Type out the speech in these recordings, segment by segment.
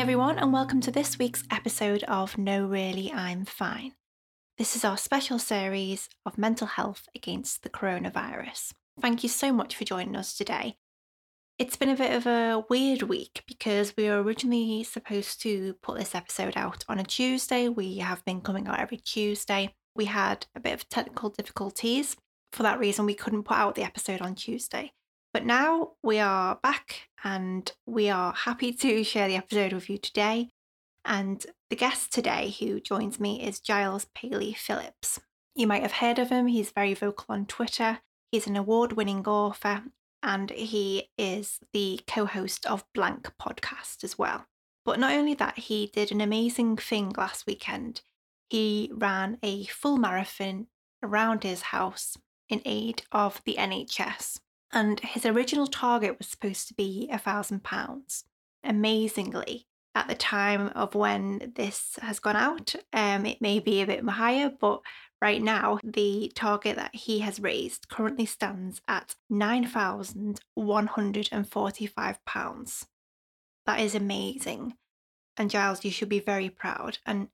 Everyone, and welcome to this week's episode of No Really, I'm Fine. This is our special series of mental health against the coronavirus. Thank you so much for joining us today. It's been a bit of a weird week because we were originally supposed to put this episode out on a Tuesday. We have been coming out every Tuesday. We had a bit of technical difficulties. For that reason, we couldn't put out the episode on Tuesday. But now we are back and we are happy to share the episode with you today. And the guest today who joins me is Giles Paley Phillips. You might have heard of him, he's very vocal on Twitter. He's an award winning author and he is the co host of Blank podcast as well. But not only that, he did an amazing thing last weekend. He ran a full marathon around his house in aid of the NHS and his original target was supposed to be a thousand pounds. Amazingly, at the time of when this has gone out, um, it may be a bit higher, but right now the target that he has raised currently stands at nine thousand one hundred and forty-five pounds. That is amazing, and Giles, you should be very proud. And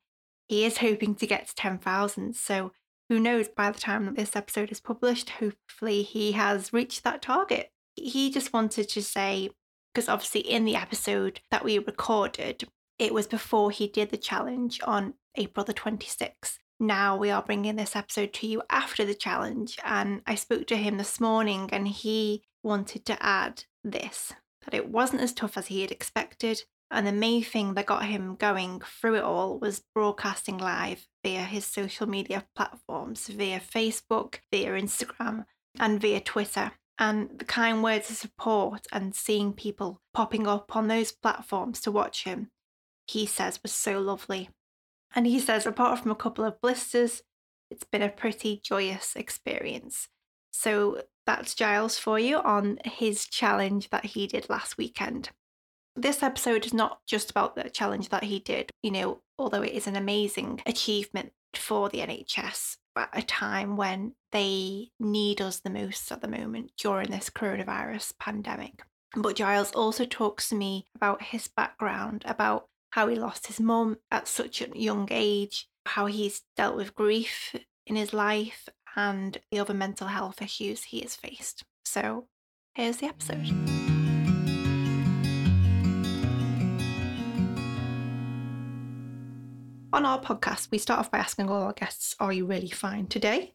he is hoping to get to ten thousand, so who knows by the time that this episode is published, hopefully he has reached that target. He just wanted to say, because obviously in the episode that we recorded, it was before he did the challenge on April the 26th. Now we are bringing this episode to you after the challenge, and I spoke to him this morning and he wanted to add this that it wasn't as tough as he had expected, and the main thing that got him going through it all was broadcasting live via his social media platforms, via Facebook, via Instagram, and via Twitter. And the kind words of support and seeing people popping up on those platforms to watch him, he says was so lovely. And he says, apart from a couple of blisters, it's been a pretty joyous experience. So that's Giles for you on his challenge that he did last weekend this episode is not just about the challenge that he did, you know, although it is an amazing achievement for the NHS at a time when they need us the most at the moment during this coronavirus pandemic. But Giles also talks to me about his background, about how he lost his mum at such a young age, how he's dealt with grief in his life, and the other mental health issues he has faced. So here's the episode. On our podcast, we start off by asking all our guests, Are you really fine today?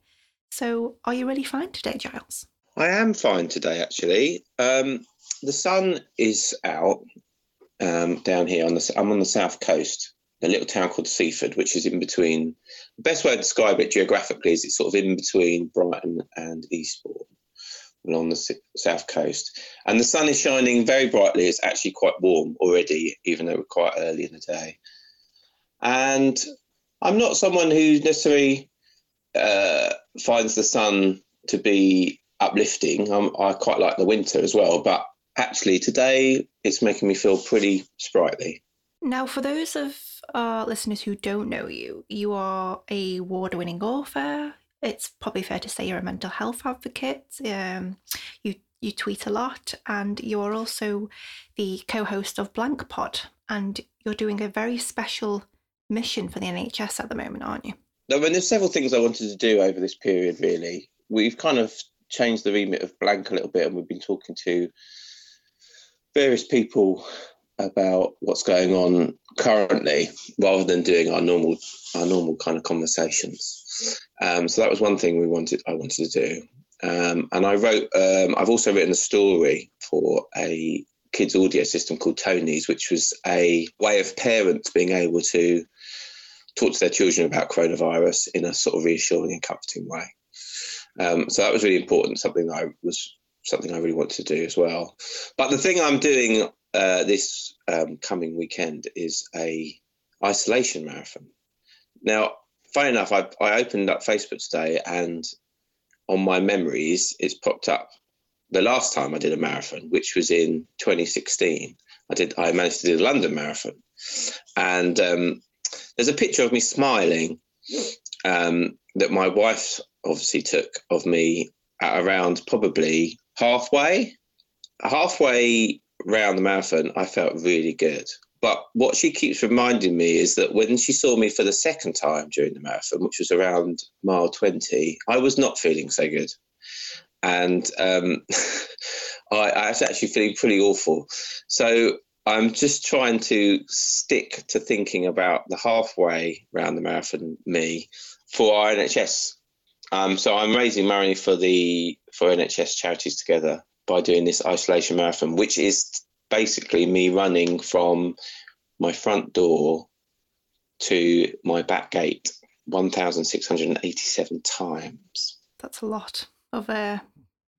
So, are you really fine today, Giles? I am fine today, actually. Um, the sun is out um, down here. On the, I'm on the south coast, a little town called Seaford, which is in between. The best way to describe it geographically is it's sort of in between Brighton and Eastbourne along the south coast. And the sun is shining very brightly. It's actually quite warm already, even though we're quite early in the day. And I'm not someone who necessarily uh, finds the sun to be uplifting. I'm, I quite like the winter as well, but actually today it's making me feel pretty sprightly. Now, for those of our listeners who don't know you, you are a award winning author. It's probably fair to say you're a mental health advocate. Um, you you tweet a lot, and you are also the co-host of Blank Pod, and you're doing a very special mission for the NHS at the moment, aren't you? No, I mean, there's several things I wanted to do over this period, really. We've kind of changed the remit of Blank a little bit, and we've been talking to various people about what's going on currently rather than doing our normal our normal kind of conversations um, so that was one thing we wanted i wanted to do um, and i wrote um, i've also written a story for a kids audio system called Tonies which was a way of parents being able to talk to their children about coronavirus in a sort of reassuring and comforting way. Um, so that was really important. Something I was something I really wanted to do as well. But the thing I'm doing uh, this um, coming weekend is a isolation marathon. Now, funny enough, I, I opened up Facebook today, and on my memories, it's popped up the last time I did a marathon, which was in 2016. I did. I managed to do the London Marathon, and um, there's a picture of me smiling um, that my wife obviously took of me at around probably halfway. Halfway round the marathon, I felt really good. But what she keeps reminding me is that when she saw me for the second time during the marathon, which was around mile 20, I was not feeling so good. And um, I, I was actually feeling pretty awful. So I'm just trying to stick to thinking about the halfway round the marathon me for our NHS. Um, so I'm raising money for the for NHS charities together by doing this isolation marathon, which is basically me running from my front door to my back gate 1,687 times. That's a lot of uh,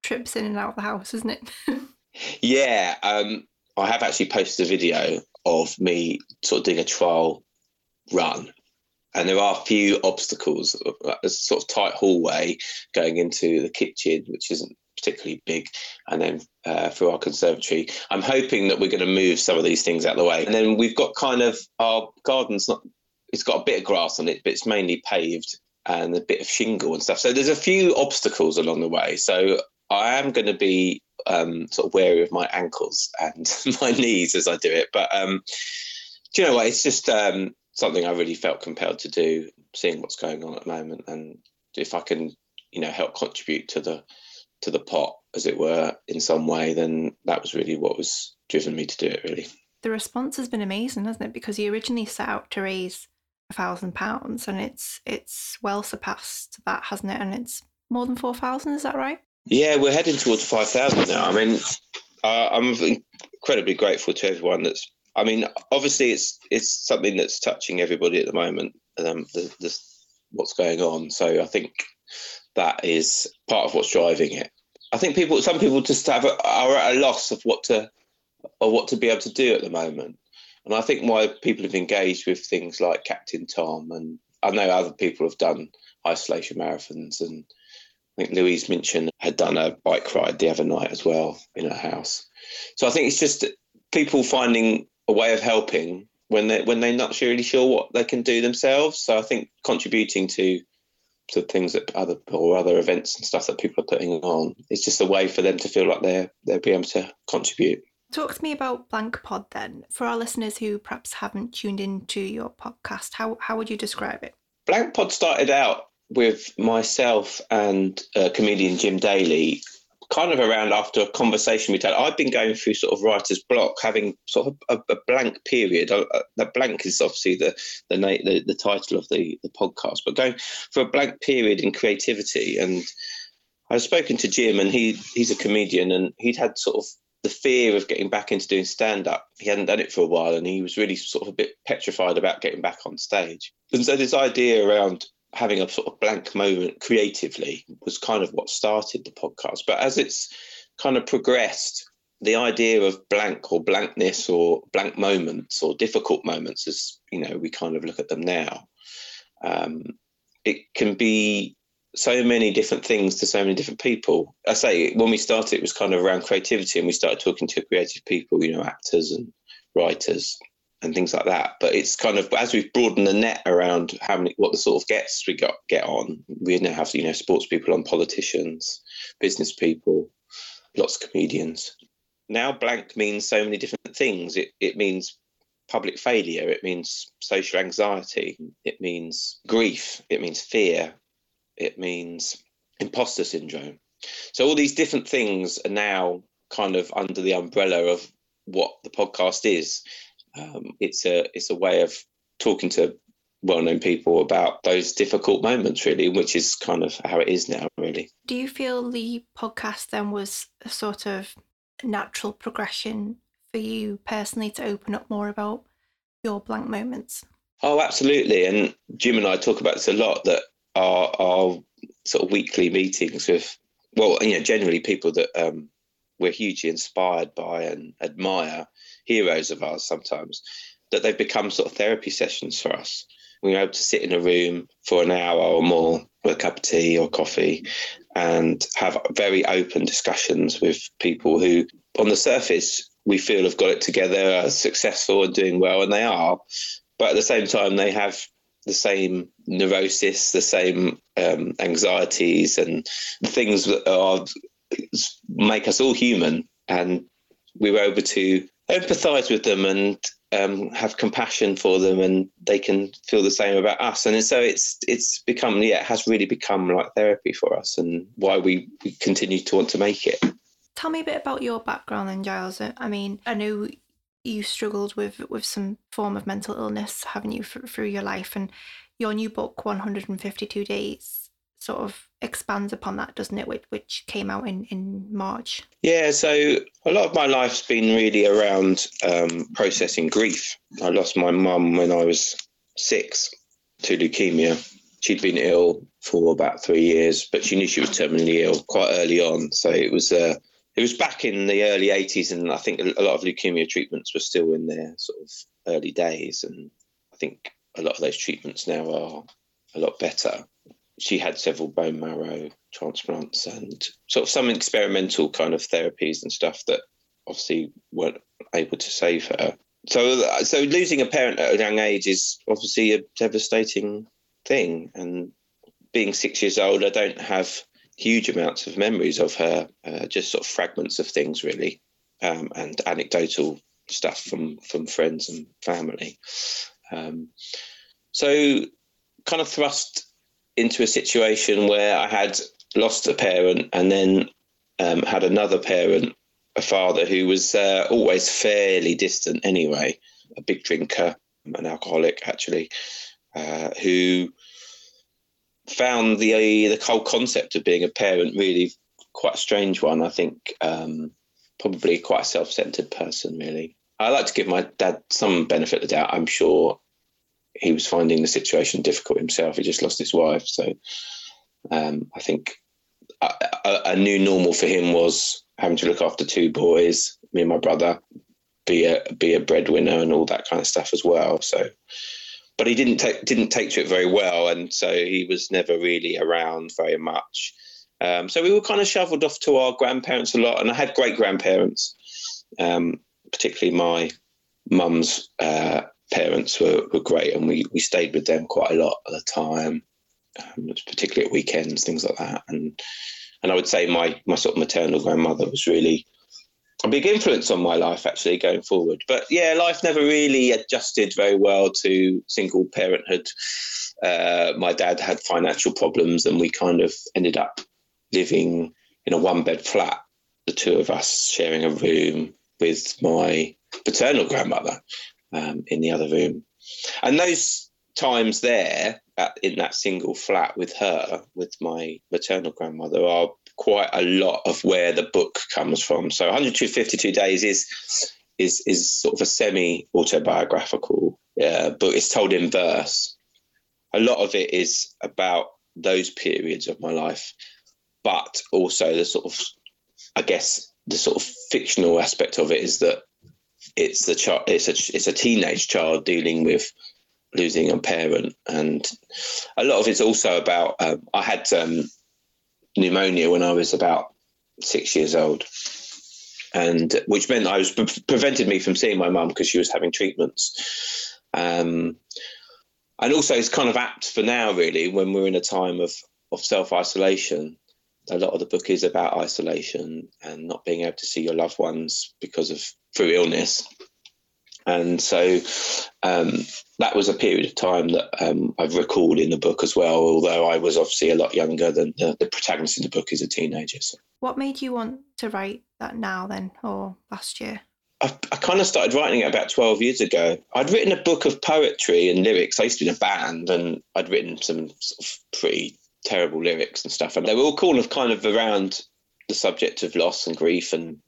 trips in and out of the house, isn't it? yeah, um, I have actually posted a video of me sort of doing a trial run. And there are a few obstacles, a sort of tight hallway going into the kitchen, which isn't particularly big, and then uh, through our conservatory. I'm hoping that we're going to move some of these things out of the way. And then we've got kind of our garden's not, it's got a bit of grass on it, but it's mainly paved and a bit of shingle and stuff. So there's a few obstacles along the way. So I am going to be um, sort of wary of my ankles and my knees as I do it. But um, do you know what? It's just um, something I really felt compelled to do, seeing what's going on at the moment, and if I can, you know, help contribute to the to the pot, as it were, in some way, then that was really what was driven me to do it. Really, the response has been amazing, hasn't it? Because you originally set out to raise a thousand pounds, and it's it's well surpassed that, hasn't it? And it's more than four thousand. Is that right? Yeah, we're heading towards five thousand now. I mean, uh, I'm incredibly grateful to everyone that's. I mean, obviously, it's it's something that's touching everybody at the moment. Um, the, the, what's going on. So I think that is part of what's driving it. I think people, some people, just have a, are at a loss of what to or what to be able to do at the moment. And I think why people have engaged with things like Captain Tom, and I know other people have done isolation marathons, and I think Louise Minchin had done a bike ride the other night as well in her house. So I think it's just people finding a way of helping when they when they're not really sure what they can do themselves. So I think contributing to to things that other or other events and stuff that people are putting on. It's just a way for them to feel like they're they'll be able to contribute. Talk to me about Blank Pod then. For our listeners who perhaps haven't tuned into your podcast, how how would you describe it? Blank Pod started out with myself and uh, comedian Jim Daly kind of around after a conversation we had. I've been going through sort of writer's block, having sort of a, a blank period. That blank is obviously the the, the the title of the the podcast, but going for a blank period in creativity. And I've spoken to Jim, and he he's a comedian, and he'd had sort of the fear of getting back into doing stand up. He hadn't done it for a while, and he was really sort of a bit petrified about getting back on stage. And so this idea around having a sort of blank moment creatively was kind of what started the podcast. But as it's kind of progressed, the idea of blank or blankness or blank moments or difficult moments, as you know, we kind of look at them now, um, it can be so many different things to so many different people. I say when we started, it was kind of around creativity, and we started talking to creative people, you know, actors and writers and things like that. But it's kind of as we've broadened the net around how many what the sort of guests we got get on. We now have you know sports people on, politicians, business people, lots of comedians. Now blank means so many different things. It it means public failure. It means social anxiety. It means grief. It means fear. It means imposter syndrome. So all these different things are now kind of under the umbrella of what the podcast is um, it's a it's a way of talking to well-known people about those difficult moments really which is kind of how it is now really do you feel the podcast then was a sort of natural progression for you personally to open up more about your blank moments Oh, absolutely. And Jim and I talk about this a lot that our, our sort of weekly meetings with, well, you know, generally people that um, we're hugely inspired by and admire, heroes of ours sometimes, that they've become sort of therapy sessions for us. We are able to sit in a room for an hour or more with a cup of tea or coffee and have very open discussions with people who, on the surface, we feel have got it together, are successful and doing well, and they are. But at the same time, they have the same neurosis, the same um, anxieties, and things that are make us all human. And we were able to empathise with them and um, have compassion for them, and they can feel the same about us. And so it's it's become yeah, it has really become like therapy for us, and why we, we continue to want to make it. Tell me a bit about your background then, Giles. I mean, I know you struggled with with some form of mental illness, haven't you, through your life, and your new book, 152 Days, sort of expands upon that, doesn't it? Which, which came out in, in March. Yeah, so a lot of my life's been really around um, processing grief. I lost my mum when I was six to leukemia. She'd been ill for about three years, but she knew she was terminally ill quite early on. So it was uh, it was back in the early 80s, and I think a lot of leukemia treatments were still in their sort of early days. And I think a lot of those treatments now are a lot better she had several bone marrow transplants and sort of some experimental kind of therapies and stuff that obviously weren't able to save her. So, so losing a parent at a young age is obviously a devastating thing. And being six years old, I don't have huge amounts of memories of her, uh, just sort of fragments of things, really, um, and anecdotal stuff from from friends and family. Um, so, kind of thrust into a situation where I had lost a parent and then um, had another parent, a father who was uh, always fairly distant anyway, a big drinker, an alcoholic actually, uh, who found the the whole concept of being a parent really quite a strange one. I think um, probably quite a self centered person really. I like to give my dad some benefit of the doubt. I'm sure he was finding the situation difficult himself. He just lost his wife, so um, I think a, a, a, new normal for him was having to look after two boys, me and my brother, be a be a breadwinner and all that kind of stuff as well. So, but he didn't take didn't take to it very well, and so he was never really around very much. Um, so we were kind of shoveled off to our grandparents a lot, and I had great grandparents, um, particularly my mum's uh, parents were, were great, and we, we stayed with them quite a lot at the time, um, particularly at weekends, things like that. And and I would say my my sort of maternal grandmother was really a big influence on my life actually going forward. But yeah, life never really adjusted very well to single parenthood. Uh, my dad had financial problems, and we kind of ended up living in a one bed flat, the two of us sharing a room with my paternal grandmother um, in the other room. And those times there at, in that single flat with her, with my maternal grandmother, are quite a lot of where the book comes from. So 152 days is is is sort of a semi autobiographical uh, book. It's told in verse. A lot of it is about those periods of my life, but also the sort of, I guess, the sort of fictional aspect of it is that it's the child it's a it's a teenage child dealing with losing a parent. And a lot of it's also about um, i had um, pneumonia when i was about six years old. And which meant i was prevented me from seeing my mum because she was having treatments. Um, and also it's kind of apt for now really when we're in a time of of self-isolation a lot of the book is about isolation and not being able to see your loved ones because of through illness. And so um, that was a period of time that um, I've recalled in the book as well, although I was obviously a lot younger than the, the protagonist in the book is a teenager. So. What made you want to write that now then, or last year? I, I, kind of started writing it about 12 years ago. I'd written a book of poetry and lyrics. I used to be in a band and I'd written some sort of pretty terrible lyrics and stuff. And they were all kind of kind of around the subject of loss and grief and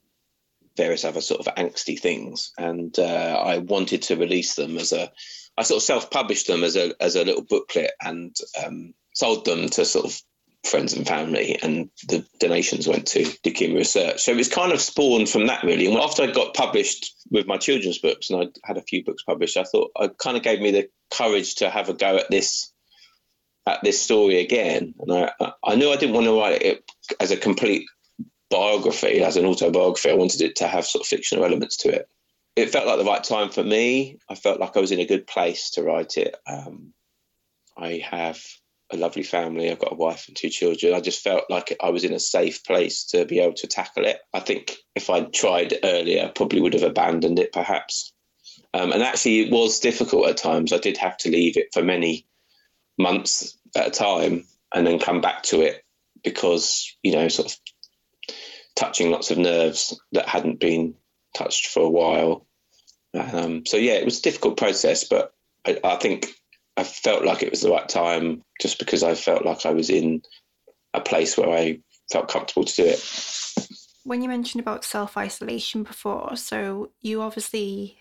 various other sort of angsty things. And uh, I wanted to release them as a I sort of self-published them as a as a little booklet and um, sold them to sort of friends and family, and the donations went to Leukemia Research. So it was kind of spawned from that really. And after I got published with my children's books, and I had a few books published, I thought it kind of gave me the courage to have a go at this at this story again. And I I knew I didn't want to write it as a complete biography, as an autobiography. I wanted it to have sort of fictional elements to it. It felt like the right time for me. I felt like I was in a good place to write it. Um, I have a lovely family. I've got a wife and two children. I just felt like I was in a safe place to be able to tackle it. I think if I'd tried earlier, I probably would have abandoned it perhaps. Um, and actually, it was difficult at times. I did have to leave it for many months at a time and then come back to it because, you know, sort of touching lots of nerves that hadn't been touched for a while. Um, so, yeah, it was a difficult process, but I, I think I felt like it was the right time just because I felt like I was in a place where I felt comfortable to do it. When you mentioned about self isolation before, so you obviously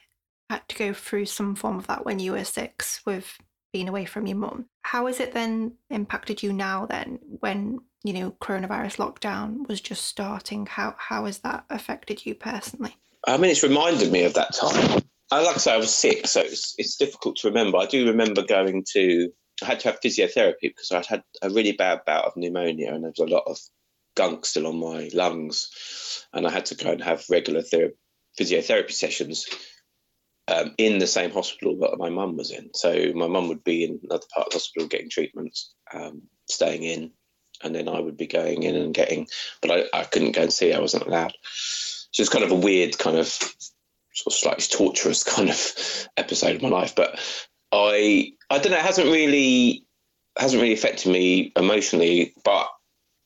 had to go through some form of that when you were six with being away from your mum. How has it then impacted you now then when, you know, coronavirus lockdown was just starting? How how has that affected you personally? I mean, it's reminded me of that time. I like I say, I was sick, so it's, it's difficult to remember. I do remember going to, I had to have physiotherapy because I'd had a really bad bout of pneumonia and there was a lot of gunk still on my lungs. And I had to go and have regular ther- physiotherapy sessions um, in the same hospital that my mum was in. So my mum would be in another part of the hospital getting treatments, um, staying in, and then I would be going in and getting, but I, I couldn't go and see, I wasn't allowed. So it's kind of a weird kind of sort of slightly torturous kind of episode of my life. But I I don't know, it hasn't really hasn't really affected me emotionally, but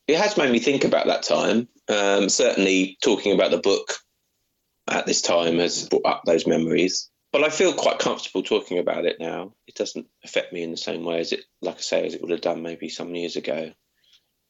it has made me think about that time. Um, certainly, talking about the book at this time has brought up those memories. But I feel quite comfortable talking about it now. It doesn't affect me in the same way as it, like I say, as it would have done maybe some years ago.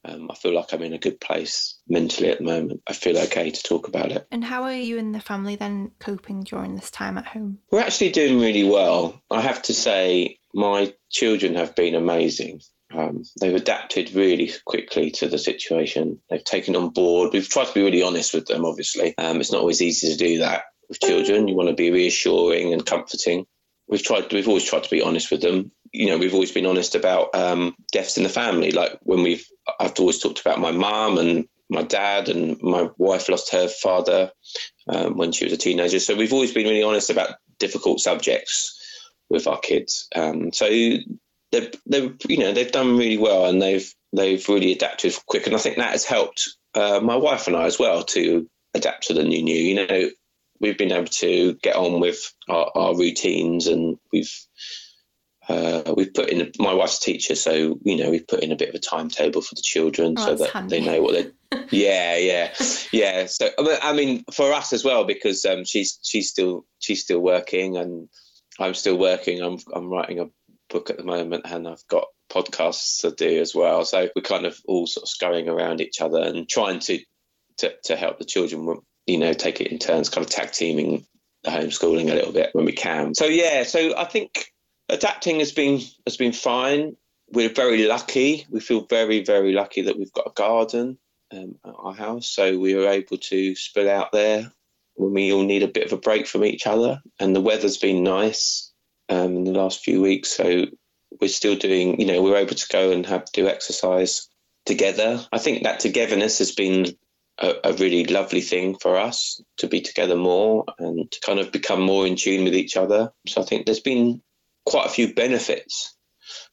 Um, I feel like I'm in a good place mentally at the moment. I feel okay to talk about it. And how are you and the family then coping during this time at home? We're actually doing really well. I have to say, my children have been amazing. Um, they've adapted really quickly to the situation. They've taken on board. We've tried to be really honest with them, obviously. Um, it's not always easy to do that with children. You want to be reassuring and comforting. We've tried. We've always tried to be honest with them. You know, we've always been honest about um, deaths in the family. Like when we've, I've always talked about my mum and my dad, and my wife lost her father um, when she was a teenager. So we've always been really honest about difficult subjects with our kids. Um, so they've, they've, you know, they've done really well, and they've they've really adapted quick, and I think that has helped uh, my wife and I as well to adapt to the new new. You know, we've been able to get on with our, our routines, and we've uh, we've put in my wife's teacher, so you know we've put in a bit of a timetable for the children Oh, so that handy. they know what they. yeah, yeah, yeah. So I mean- I mean, for us as well, because um, she's she's still she's still working, and I'm still working. I'm I'm writing a book at the moment, and I've got podcasts to do as well. So we're kind of all sort of scurrying around each other and trying to to, to help the children. You know, take it in turns, kind of tag teaming the homeschooling a little bit when we can. So yeah, so I think adapting has been has been fine. We're very lucky. We feel very very lucky that we've got a garden um, at our house, so we were able to spill out there when we all need a bit of a break from each other. And the weather's been nice um, in the last few weeks, so we're still doing. You know, we're able to go and have do exercise together. I think that togetherness has been a, a really lovely thing for us to be together more and to kind of become more in tune with each other. So I think there's been quite a few benefits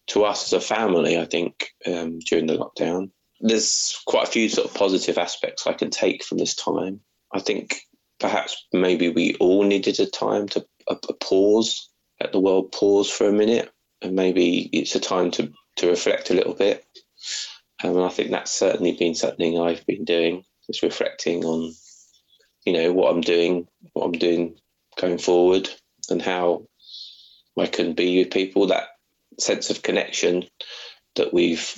to us as a family, I think, um, during the lockdown. There's quite a few sort of positive aspects I can take from this time. I think perhaps maybe we all needed a time to a, a pause, let the world pause for a minute, and maybe it's a time to, to reflect a little bit. Um, and I think that's certainly been something I've been doing, just reflecting on, you know, what I'm doing, what I'm doing going forward, and how I can be with people. That sense of connection that we've,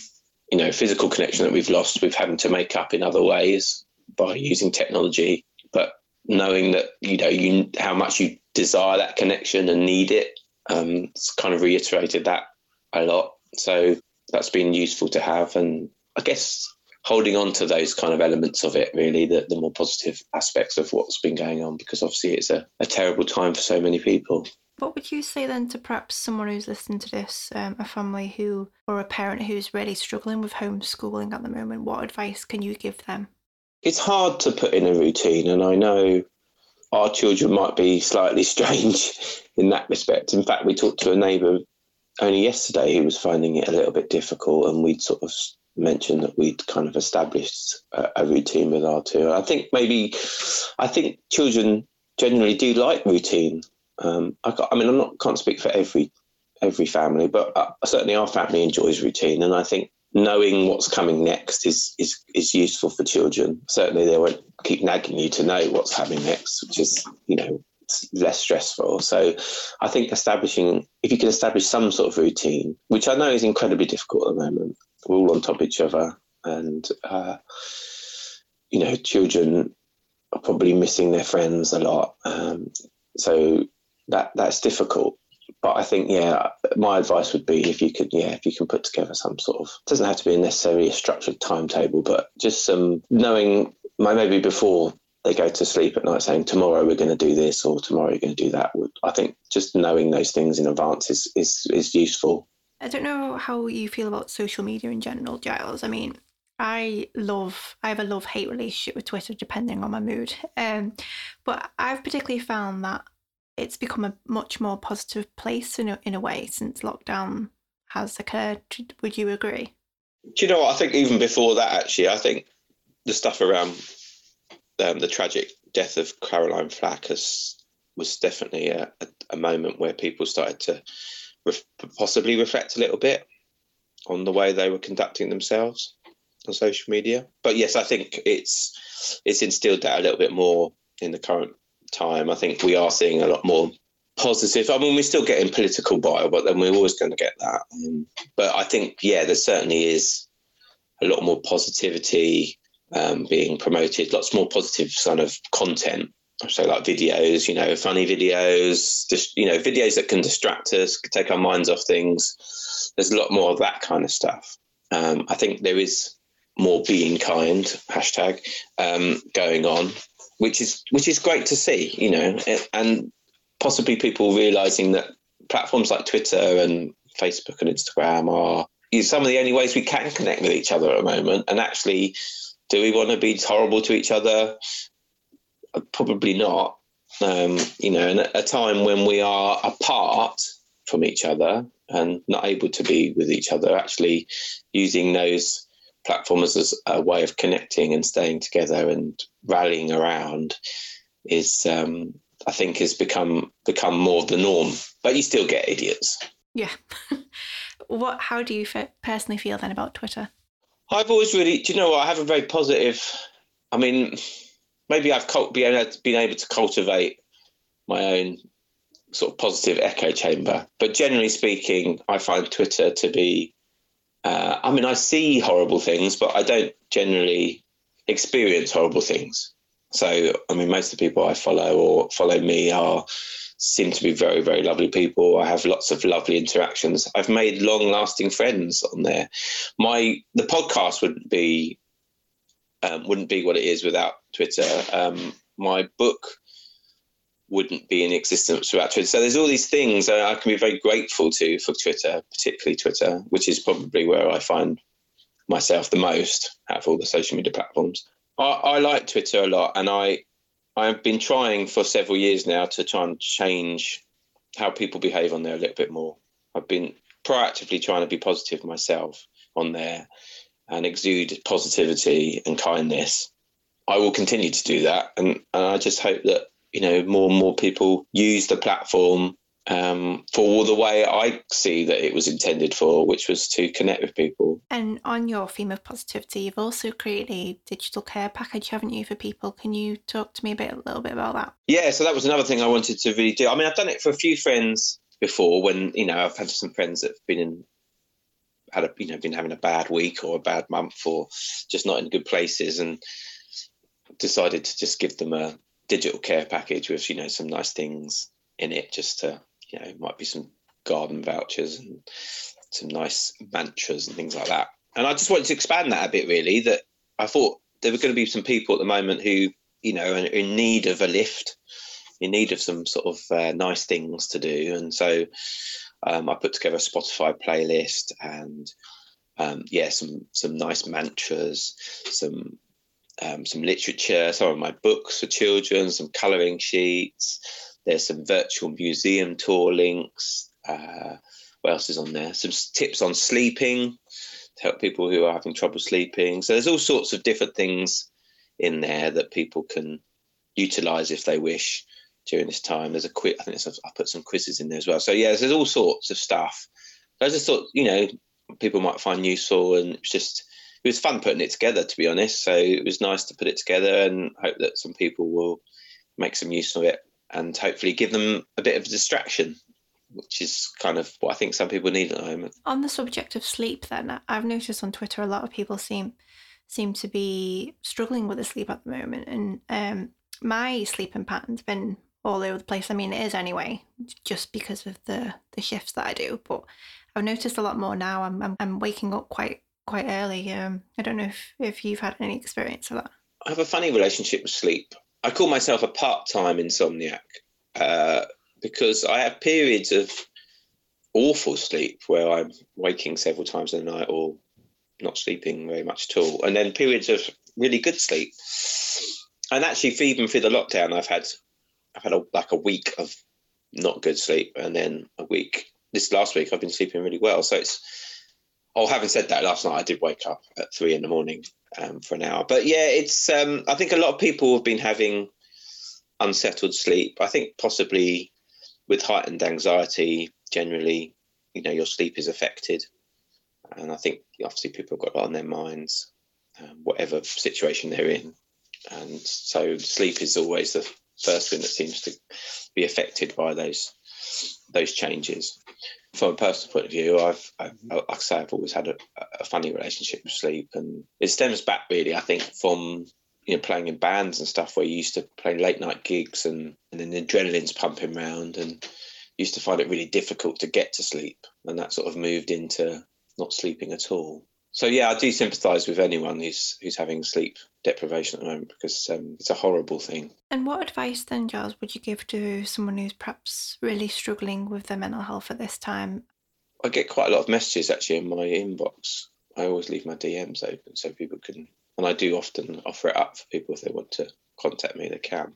you know, physical connection that we've lost, we've having to make up in other ways by using technology. But knowing that you know you how much you desire that connection and need it, Um, it's kind of reiterated that a lot. So that's been useful to have. And I guess holding on to those kind of elements of it, really, the, the more positive aspects of what's been going on, because obviously it's a, a terrible time for so many people. What would you say then to perhaps someone who's listening to this, um, a family who, or a parent who's really struggling with homeschooling at the moment? What advice can you give them? It's hard to put in a routine, and I know our children might be slightly strange in that respect. In fact, we talked to a neighbour only yesterday who was finding it a little bit difficult, and we'd sort of mentioned that we'd kind of established a, a routine with our two. I think maybe, I think children generally do like routine. Um, I, I, mean, I'm not can't speak for every every family, but uh, certainly our family enjoys routine, and I think knowing what's coming next is is is useful for children. Certainly, they won't keep nagging you to know what's happening next, which is you know less stressful. So, I think establishing if you can establish some sort of routine, which I know is incredibly difficult at the moment, all on top of each other, and uh, you know, children are probably missing their friends a lot. Um, so that that's difficult but I think yeah, my advice would be if you could yeah, if you can put together some sort of doesn't have to be necessarily a structured timetable, but just some knowing maybe before they go to sleep at night saying tomorrow we're going to do this or tomorrow you're going to do that I think just knowing those things in advance is is, is useful. I don't know how you feel about social media in general, Giles. I mean, I love I have a love hate relationship with Twitter depending on my mood. Um, but I've particularly found that it's become a much more positive place in a, in a way since lockdown has occurred. Would you agree? Do you know what? I think even before that, actually, I think the stuff around um, the tragic death of Caroline Flack has, was definitely a, a, a moment where people started to possibly reflect a little bit on the way they were conducting themselves on social media. But yes, I think it's it's instilled that a little bit more in the current time. I think we are seeing a lot more positive. I mean, we're still getting political bile, but then we're always going to get that. Um, but I think, yeah, there certainly is a lot more positivity um, being promoted, lots more positive kind of content. So, like videos, you know, funny videos, just you know, videos that can distract us, take our minds off things. There's a lot more of that kind of stuff. Um, I think there is more being kind hashtag um, going on which is which is great to see, you know, and possibly people realizing that platforms like Twitter and Facebook and Instagram are some of the only ways we can connect with each other at the moment. And actually, do we want to be horrible to each other? Probably not. Um, you know, and at a time when we are apart from each other and not able to be with each other, actually using those platforms as a way of connecting and staying together and rallying around is um, I think has become become more the norm. But you still get idiots. Yeah. what? How do you personally feel then about Twitter? I've always really, do you know what? I have a very positive. I mean, maybe I've been able to cultivate my own sort of positive echo chamber. But generally speaking, I find Twitter to be uh, I mean, I see horrible things, but I don't generally experience horrible things. So, I mean, most of the people I follow or follow me are seem to be very, very lovely people. I have lots of lovely interactions. I've made long-lasting friends on there. My the podcast wouldn't be um, wouldn't be what it is without Twitter. Um, my book wouldn't be in existence without Twitter. So there's all these things I can be very grateful to for Twitter, particularly Twitter, which is probably where I find myself the most out of all the social media platforms. I, I like Twitter a lot, and I I've been trying for several years now to try and change how people behave on there a little bit more. I've been proactively trying to be positive myself on there and exude positivity and kindness. I will continue to do that, and, and I just hope that you know more and more people use the platform um, for the way I see that it was intended for, which was to connect with people. And on your theme of positivity, you've also created a digital care package, haven't you, for people? Can you talk to me a bit, a little bit about that? Yeah, so that was another thing I wanted to really do. I mean, I've done it for a few friends before. When you know, I've had some friends that have been in had a you know been having a bad week or a bad month or just not in good places and decided to just give them a digital care package with you know some nice things in it just to you know might be some garden vouchers and some nice mantras and things like that. And I just wanted to expand that a bit, really. That I thought there were going to be some people at the moment who, you know, are in need of a lift, in need of some sort of uh, nice things to do. And so um, I put together a Spotify playlist and um, yeah, some some nice mantras, some um, some literature, some of my books for children, some colouring sheets. There's some virtual museum tour links. Uh, what else is on there? Some tips on sleeping to help people who are having trouble sleeping. So there's all sorts of different things in there that people can utilize if they wish during this time. There's a quiz. I think I put some quizzes in there as well. So yeah, there's all sorts of stuff. I just thought, you know, people might find useful, and it's just it was fun putting it together, to be honest. So it was nice to put it together, and hope that some people will make some use of it, and hopefully give them a bit of a distraction which is kind of what I think some people need at the moment. On the subject of sleep, then I've noticed on Twitter a lot of people seem seem to be struggling with the sleep at the moment, and um, my sleeping pattern's been all over the place. I mean, it is anyway, just because of the the shifts that I do. But I've noticed a lot more now. I'm I'm, I'm waking up quite quite early. Um, I don't know if if you've had any experience of that. I have a funny relationship with sleep. I call myself a part time insomniac. Uh, because I have periods of awful sleep where I'm waking several times in the night or not sleeping very much at all, and then periods of really good sleep. And actually, even through the lockdown, I've had I've had a, like a week of not good sleep, and then a week. This last week, I've been sleeping really well. So it's. Oh, having said that, last night I did wake up at three in the morning um, for an hour. But yeah, it's. Um, I think a lot of people have been having unsettled sleep. I think possibly with heightened anxiety, generally, you know, your sleep is affected. And I think obviously people have got on their minds, um, whatever situation they're in. And so sleep is always the first thing that seems to be affected by those those changes. From a personal point of view, I've, I've like I say, I've always had a, a funny relationship with sleep, and it stems back really, I think, from you know playing in bands and stuff where you used to play late night gigs and and then the adrenaline's pumping around and used to find it really difficult to get to sleep and that sort of moved into not sleeping at all so yeah i do sympathize with anyone who's who's having sleep deprivation at the moment because um, it's a horrible thing. And what advice then giles would you give to someone who's perhaps really struggling with their mental health at this time? I get quite a lot of messages actually in my inbox. I always leave my dms open so people can and I do often offer it up for people if they want to contact me, they can.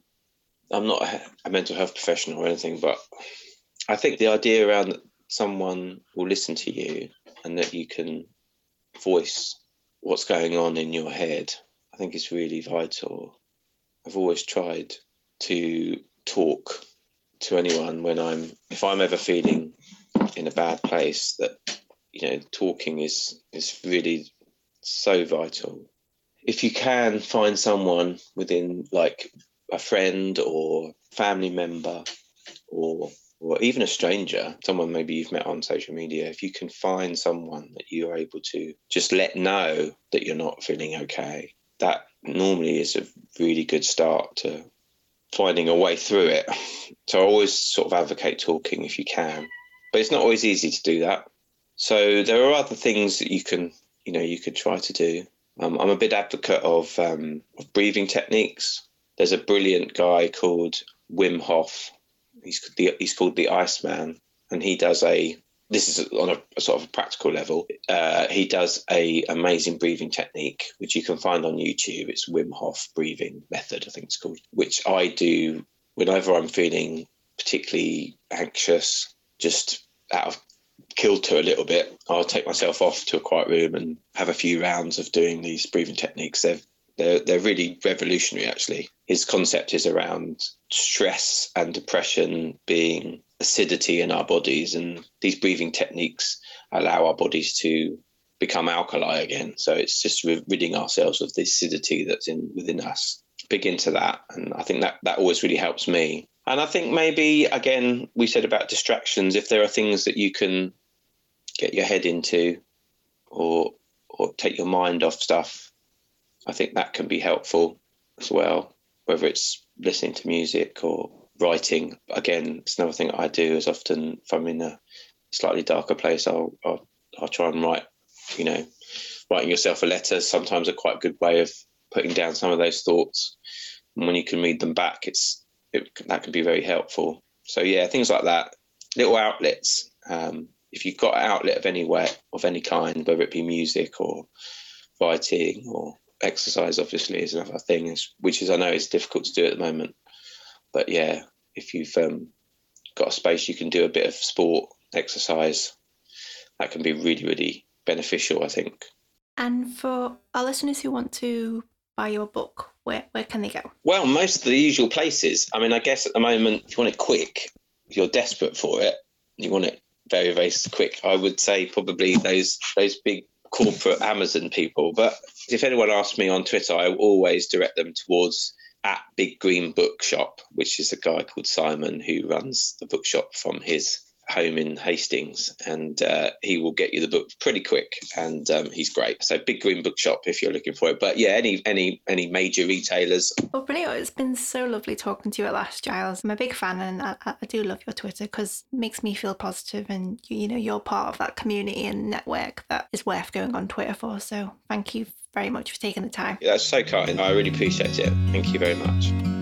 I'm not a, a mental health professional or anything, but I think the idea around that someone will listen to you and that you can voice what's going on in your head, I think is really vital. I've always tried to talk to anyone when I'm, if I'm ever feeling in a bad place, that you know, talking is is really so vital if you can find someone within like a friend or family member or or even a stranger, someone maybe you've met on social media, if you can find someone that you're able to just let know that you're not feeling okay, that normally is a really good start to finding a way through it. So I always sort of advocate talking if you can, but it's not always easy to do that. So there are other things that you can, you know, you could try to do. Um, I'm a big advocate of, um, of breathing techniques. There's a brilliant guy called Wim Hof. He's the, he's called the Iceman, and he does a. This is on a, a sort of a practical level. Uh, he does a amazing breathing technique, which you can find on YouTube. It's Wim Hof breathing method, I think it's called, which I do whenever I'm feeling particularly anxious, just out of kilter a little bit, I'll take myself off to a quiet room and have a few rounds of doing these breathing techniques. They're they're, they're really revolutionary, actually. His concept is around stress and depression being acidity in our bodies, and these breathing techniques allow our bodies to become alkali again. So it's just ridding ourselves of the acidity that's in within us. Big into that, and I think that that always really helps me. And I think maybe again we said about distractions. If there are things that you can get your head into or or take your mind off stuff. I think that can be helpful as well, whether it's listening to music or writing. Again, it's another thing I do is often if I'm in a slightly darker place, I'll, I'll, I'll try and write, you know, writing yourself a letter sometimes a quite good way of putting down some of those thoughts. And when you can read them back, it's it, that can be very helpful. So yeah, things like that, little outlets. Um, if you've got an outlet of any way, of any kind, whether it be music or writing or exercise, obviously is another thing, which is I know is difficult to do at the moment. But yeah, if you've um, got a space you can do a bit of sport, exercise, that can be really, really beneficial, I think. And for our listeners who want to buy your book, where, where can they go? Well, most of the usual places. I mean, I guess at the moment, if you want it quick, if you're desperate for it, you want it very, very quick, I would say probably those those big corporate Amazon people. But if anyone asks me on Twitter, I always direct them towards at Big Green Bookshop, which is a guy called Simon who runs the bookshop from his home in Hastings, and uh, he will get you the book pretty quick, and um, he's great. So Big Green Bookshop if you're looking for it. But yeah, any any any major retailers. Well, brilliant! It's been so lovely talking to you at last, Giles. I'm a big fan, and I, I do love your Twitter because it makes me feel positive, and you, you know you're part of that community and network that is worth going on Twitter for. So thank you very much for taking the time. That's so kind. I really appreciate it. Thank you very much.